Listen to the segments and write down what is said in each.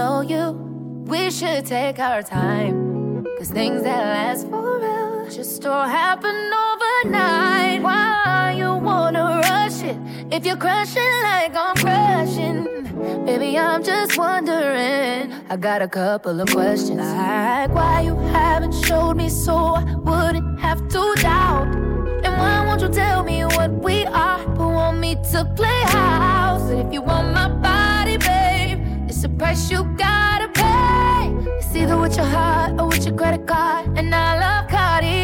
know you. We should take our time. Cause things that last forever just don't happen overnight. Why you wanna rush it? If you're crushing like I'm crushing, baby, I'm just wondering. I got a couple of questions. Like why you haven't showed me so I wouldn't have to doubt. And why won't you tell me what we are, but want me to play house? If you want my body, price you gotta pay. It's either with your heart or with your credit card, and I love Cartier.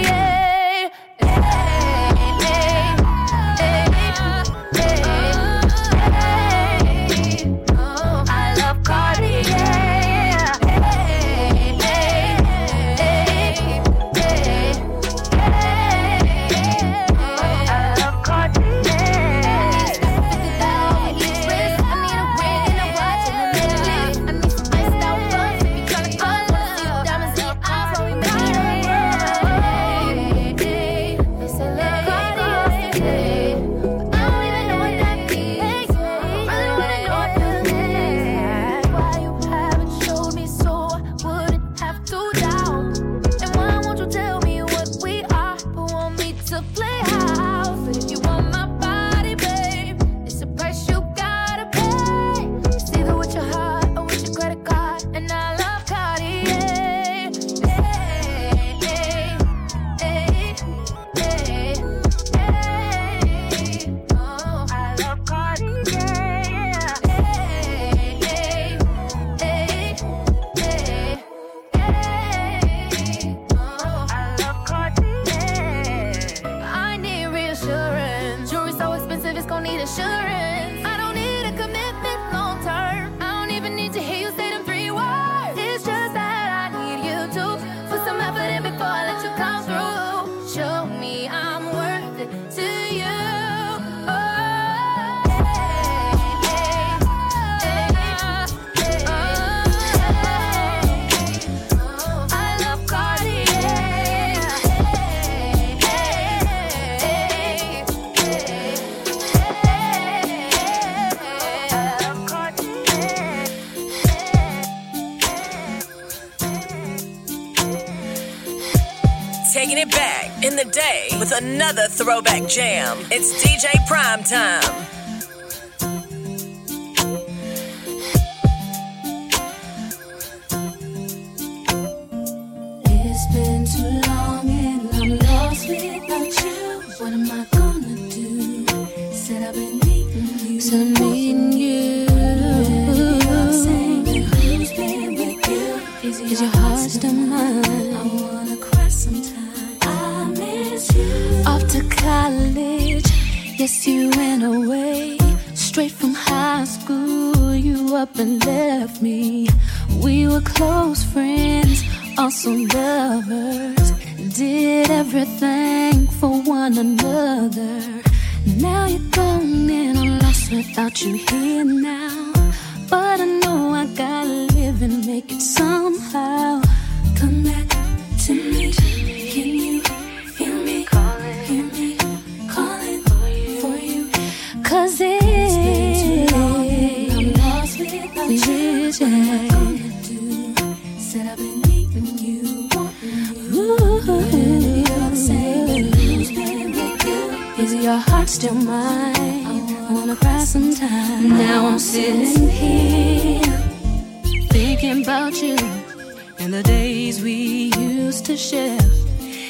Another throwback jam. It's DJ Prime Time. Away. Straight from high school, you up and left me. We were close friends, also lovers. Did everything for one another. Now you're gone and I'm lost without you here now. But I know I gotta live and make it somehow. Sitting here thinking about you and the days we used to share.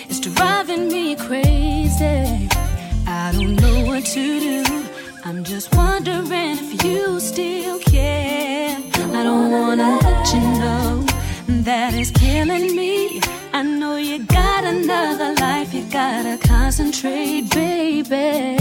It's driving me crazy. I don't know what to do. I'm just wondering if you still care. I don't wanna let you know that it's killing me. I know you got another life, you gotta concentrate, baby.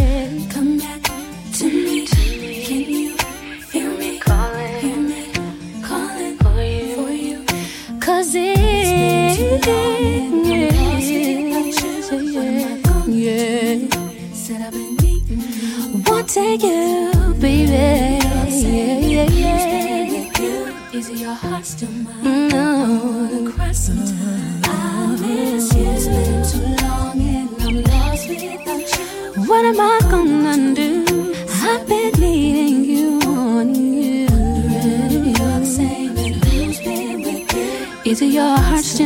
hearts mine. No. I've been you. What am I gonna do? I've been needing you, wanting you. Either your heart's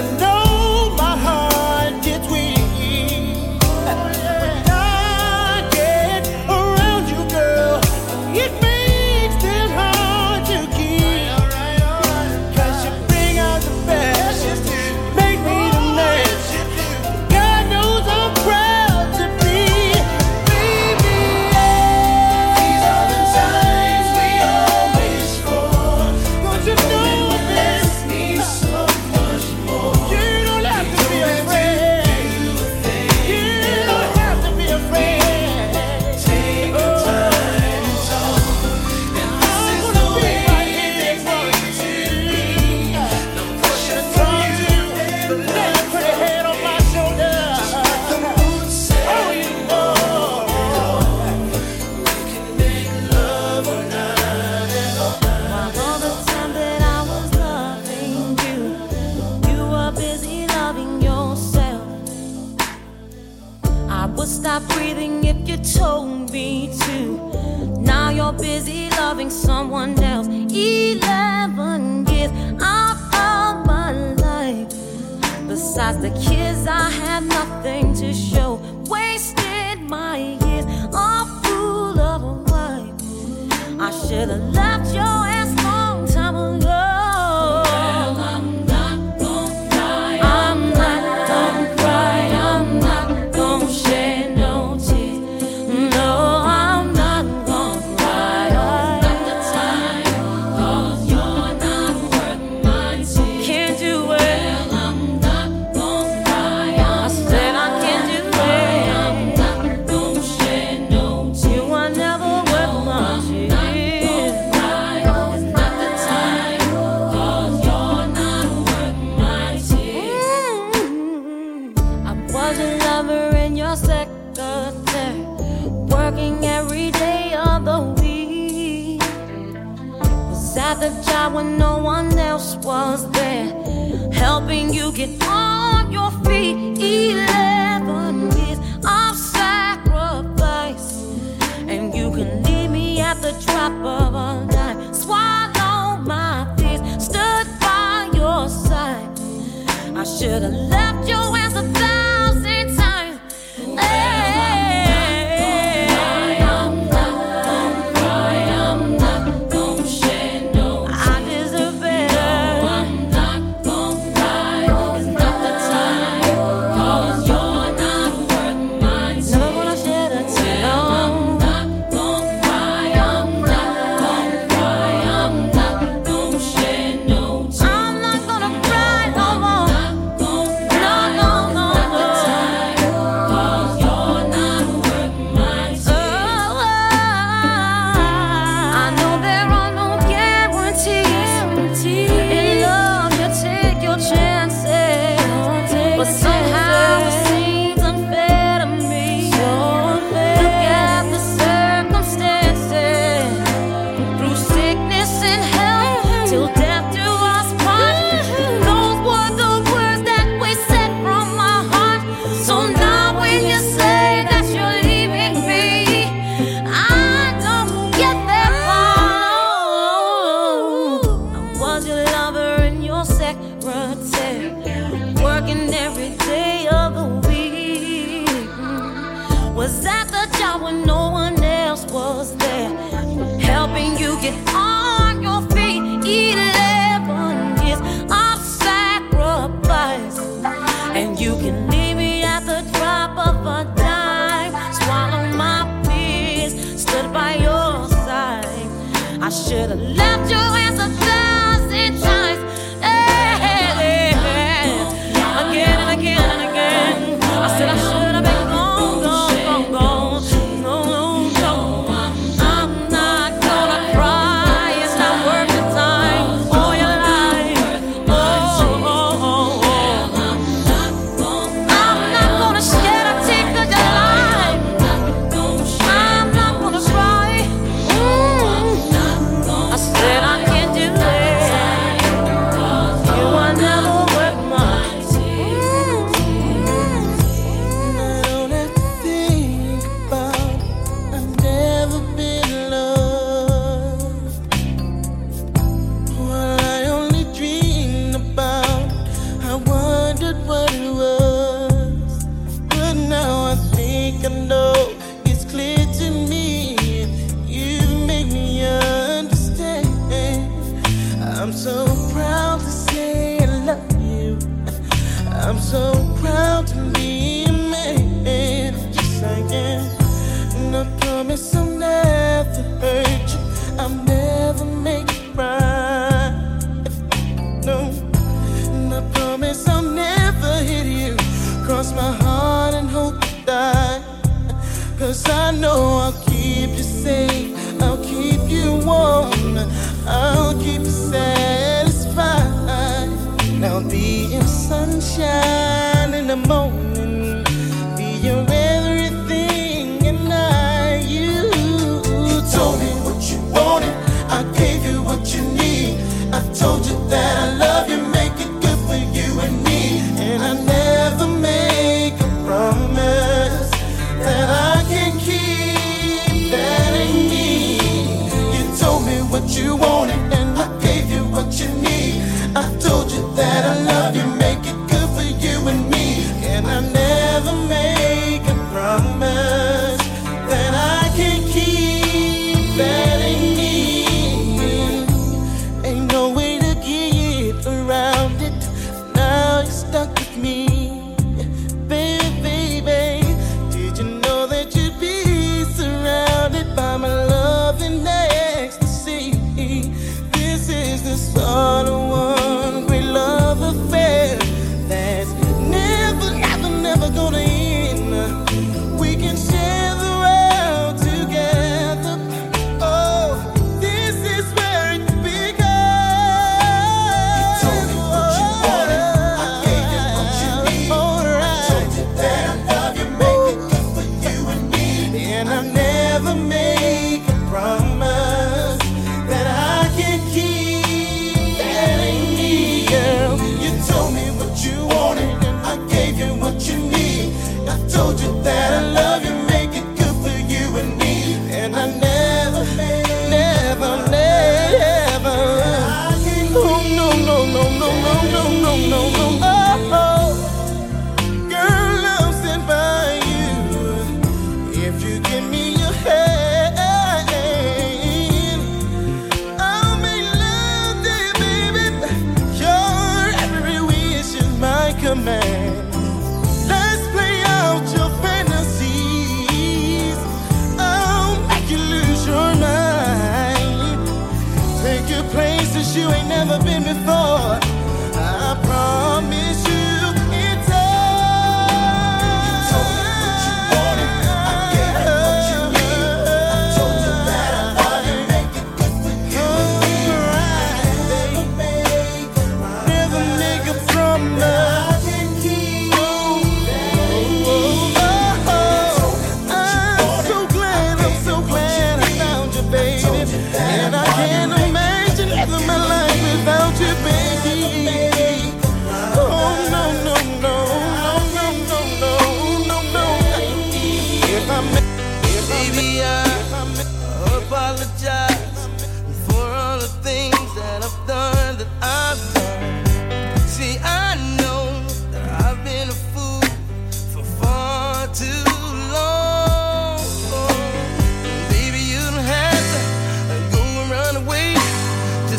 No. know loving someone else. Eleven years I found my life. Besides the kids, I had nothing to show. Wasted my years, a fool of a wife. I should have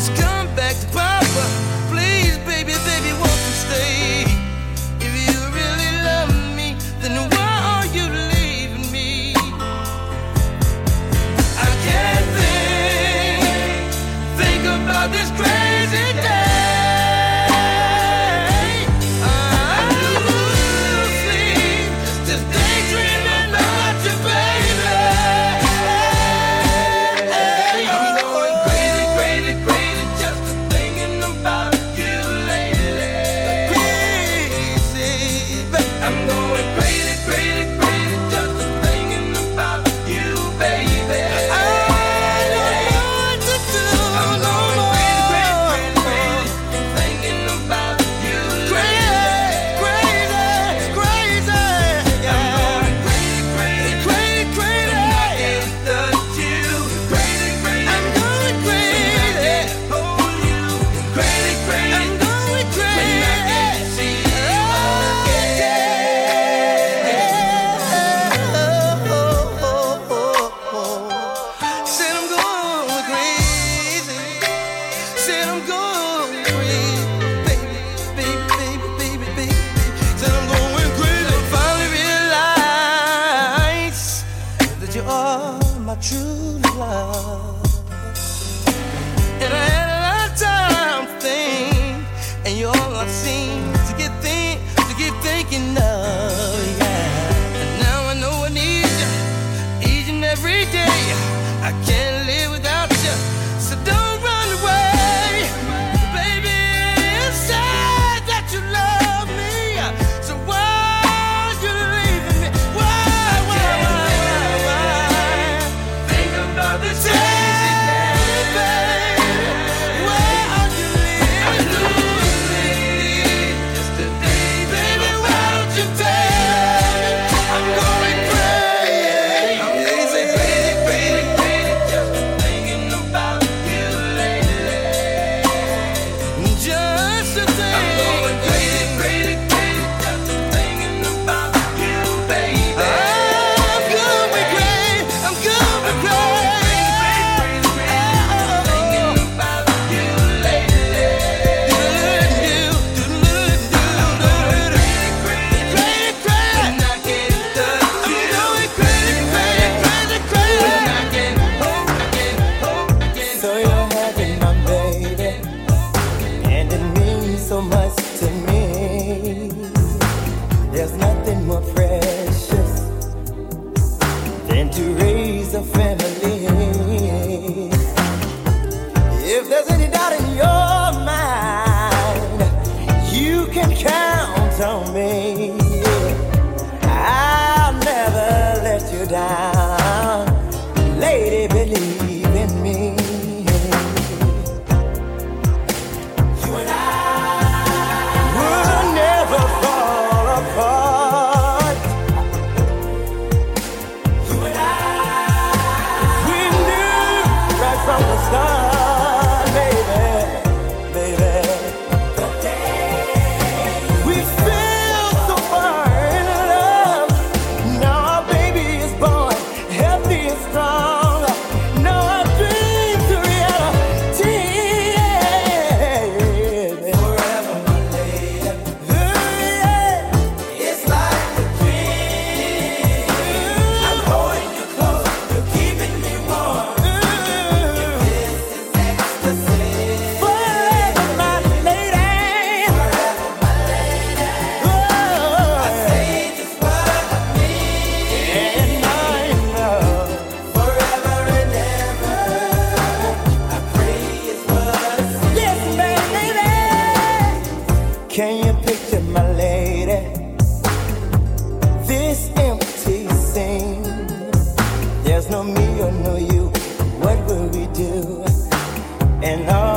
Just come back to Papa. Please, baby, baby,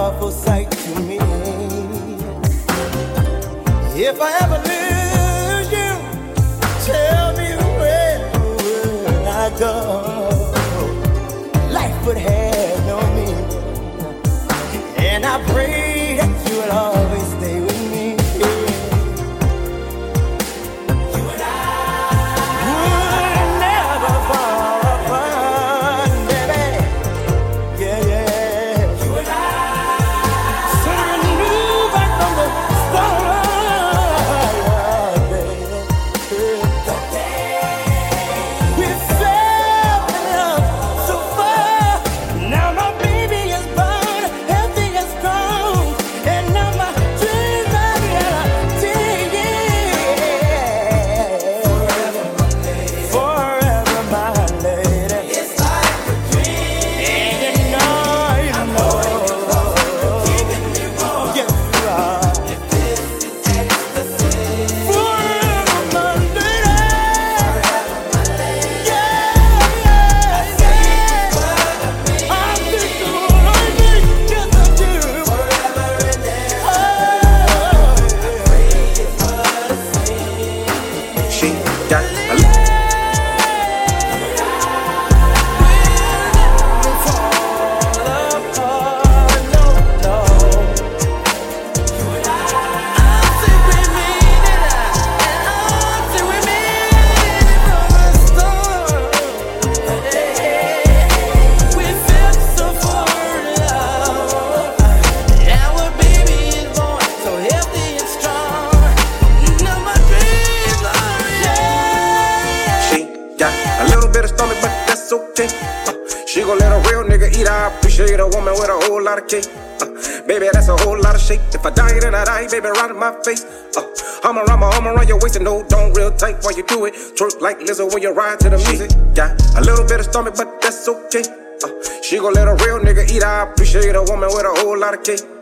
powerful sight to me. If I ever live. Baby, that's a whole lot of shake. If I die, then I die, baby, right in my face. Uh, I'ma ride my arm around your waist and no, don't real tight while you do it. Twerk like Lizzo when you ride to the music. Got a little bit of stomach, but that's okay. Uh, she gon' let a real nigga eat. I appreciate a woman with a whole lot of cake.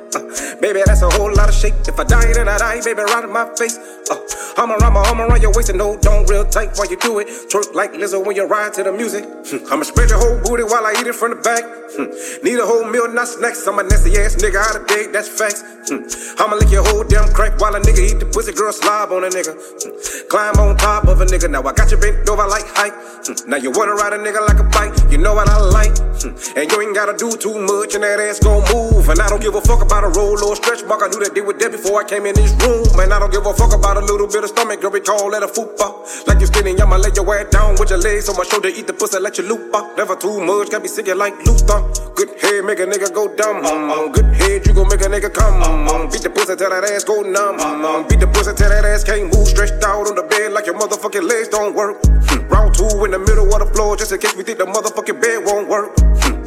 Baby, that's a whole lot of shake. If I die, then I die, baby, right in my face. Uh, I'ma ride my arm around your waist and no, don't real tight while you do it. Twerk like Lizzo when you ride to the music. Hmm, I'ma spread your whole booty while I eat it from the back. Hmm, need a whole meal, not snacks. I'm a nasty ass nigga out of date, that's facts. Hmm, I'ma lick your whole damn crack while a nigga eat the pussy, girl slob on a nigga. Climb on top of a nigga, now I got you bent over like height. Now you wanna ride a nigga like a bike, you know what I like. And you ain't gotta do too much, and that ass gon' move. And I don't give a fuck about a roll or a stretch mark. I knew that they were dead before I came in this room. Man, I don't give a fuck about a little bit of stomach, girl, we call that a fupa. Like you're skinny, I'ma lay your ass down with your legs on my shoulder, eat the pussy, let you loop up. Never too much, got me singing like Luther. Good head, make a nigga go dumb. Um, good head, you gon' make a nigga come. Um, beat the pussy till that ass go numb. Um, beat the pussy till that ass can't move. Stretched out on the bed like your motherfucking legs don't work. Hmm, round two in the middle of the floor, just in case we think the motherfucking bed won't work.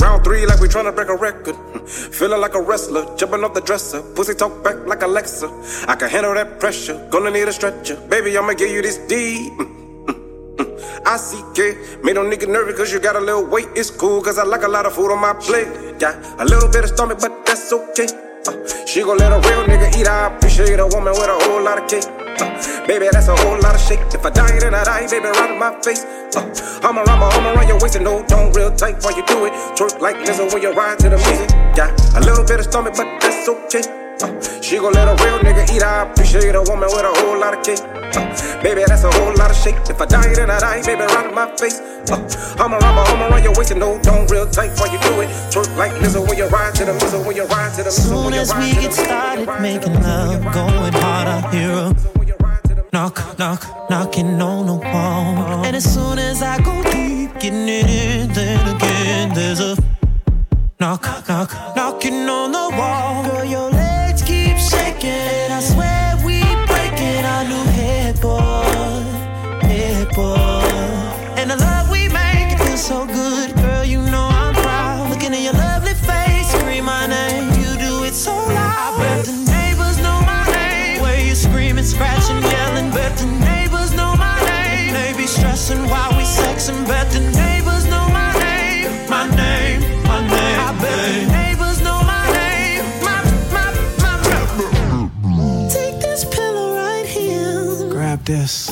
Round three like we tryna break a record. Feeling like a wrestler, jumping off the dresser. Pussy talk back like Alexa. I can handle that pressure, gonna need a stretcher. Baby, I'ma give you this D. I see it. Made no nigga nervous cause you got a little weight. It's cool cause I like a lot of food on my plate. Got a little bit of stomach, but that's okay. Uh, she gon' let a real nigga eat. I appreciate a woman with a whole lot of cake. Uh, baby, that's a whole lot of shake. If I die, then I die, baby, right in my face. Uh, I'ma ride my arm around your waist and no, don't real tight while you do it. Twerk like Lizzo when you ride to the music. Got a little bit of stomach, but that's okay. Uh, she gon' let a real nigga eat. I appreciate a woman with a whole lot of cake. Uh, baby, that's a whole lot of shake. If I die, then I die, baby, right in my face. Uh, I'ma ride my arm around your waist and no, don't real tight while you do it. Twerk like Lizzo when you ride to the mizzle, when you ride to the mizzle. Soon as we get started making love, going hard, I hear knock, knock, knocking on the wall. And as soon as I go deep, getting it in, then again, there's a knock, knock, knocking on the wall. Girl, your legs keep shaking. and I swear we breaking our new headboard, headboard. And the love we make, feels so good. This